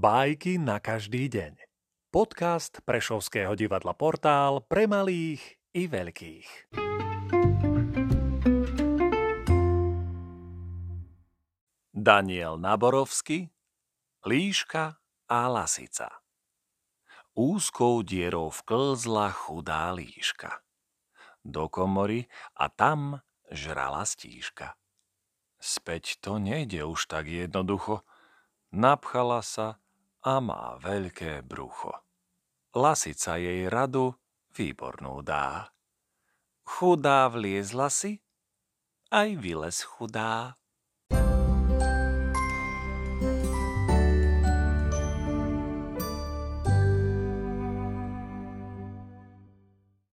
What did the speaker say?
Bajky na každý deň. Podcast Prešovského divadla Portál pre malých i veľkých. Daniel Naborovský, Líška a Lasica Úzkou dierou vklzla chudá líška. Do komory a tam žrala stíška. Späť to nejde už tak jednoducho, napchala sa a má veľké brucho. Lasica jej radu výbornú dá. Chudá vliezla si, aj vylez chudá.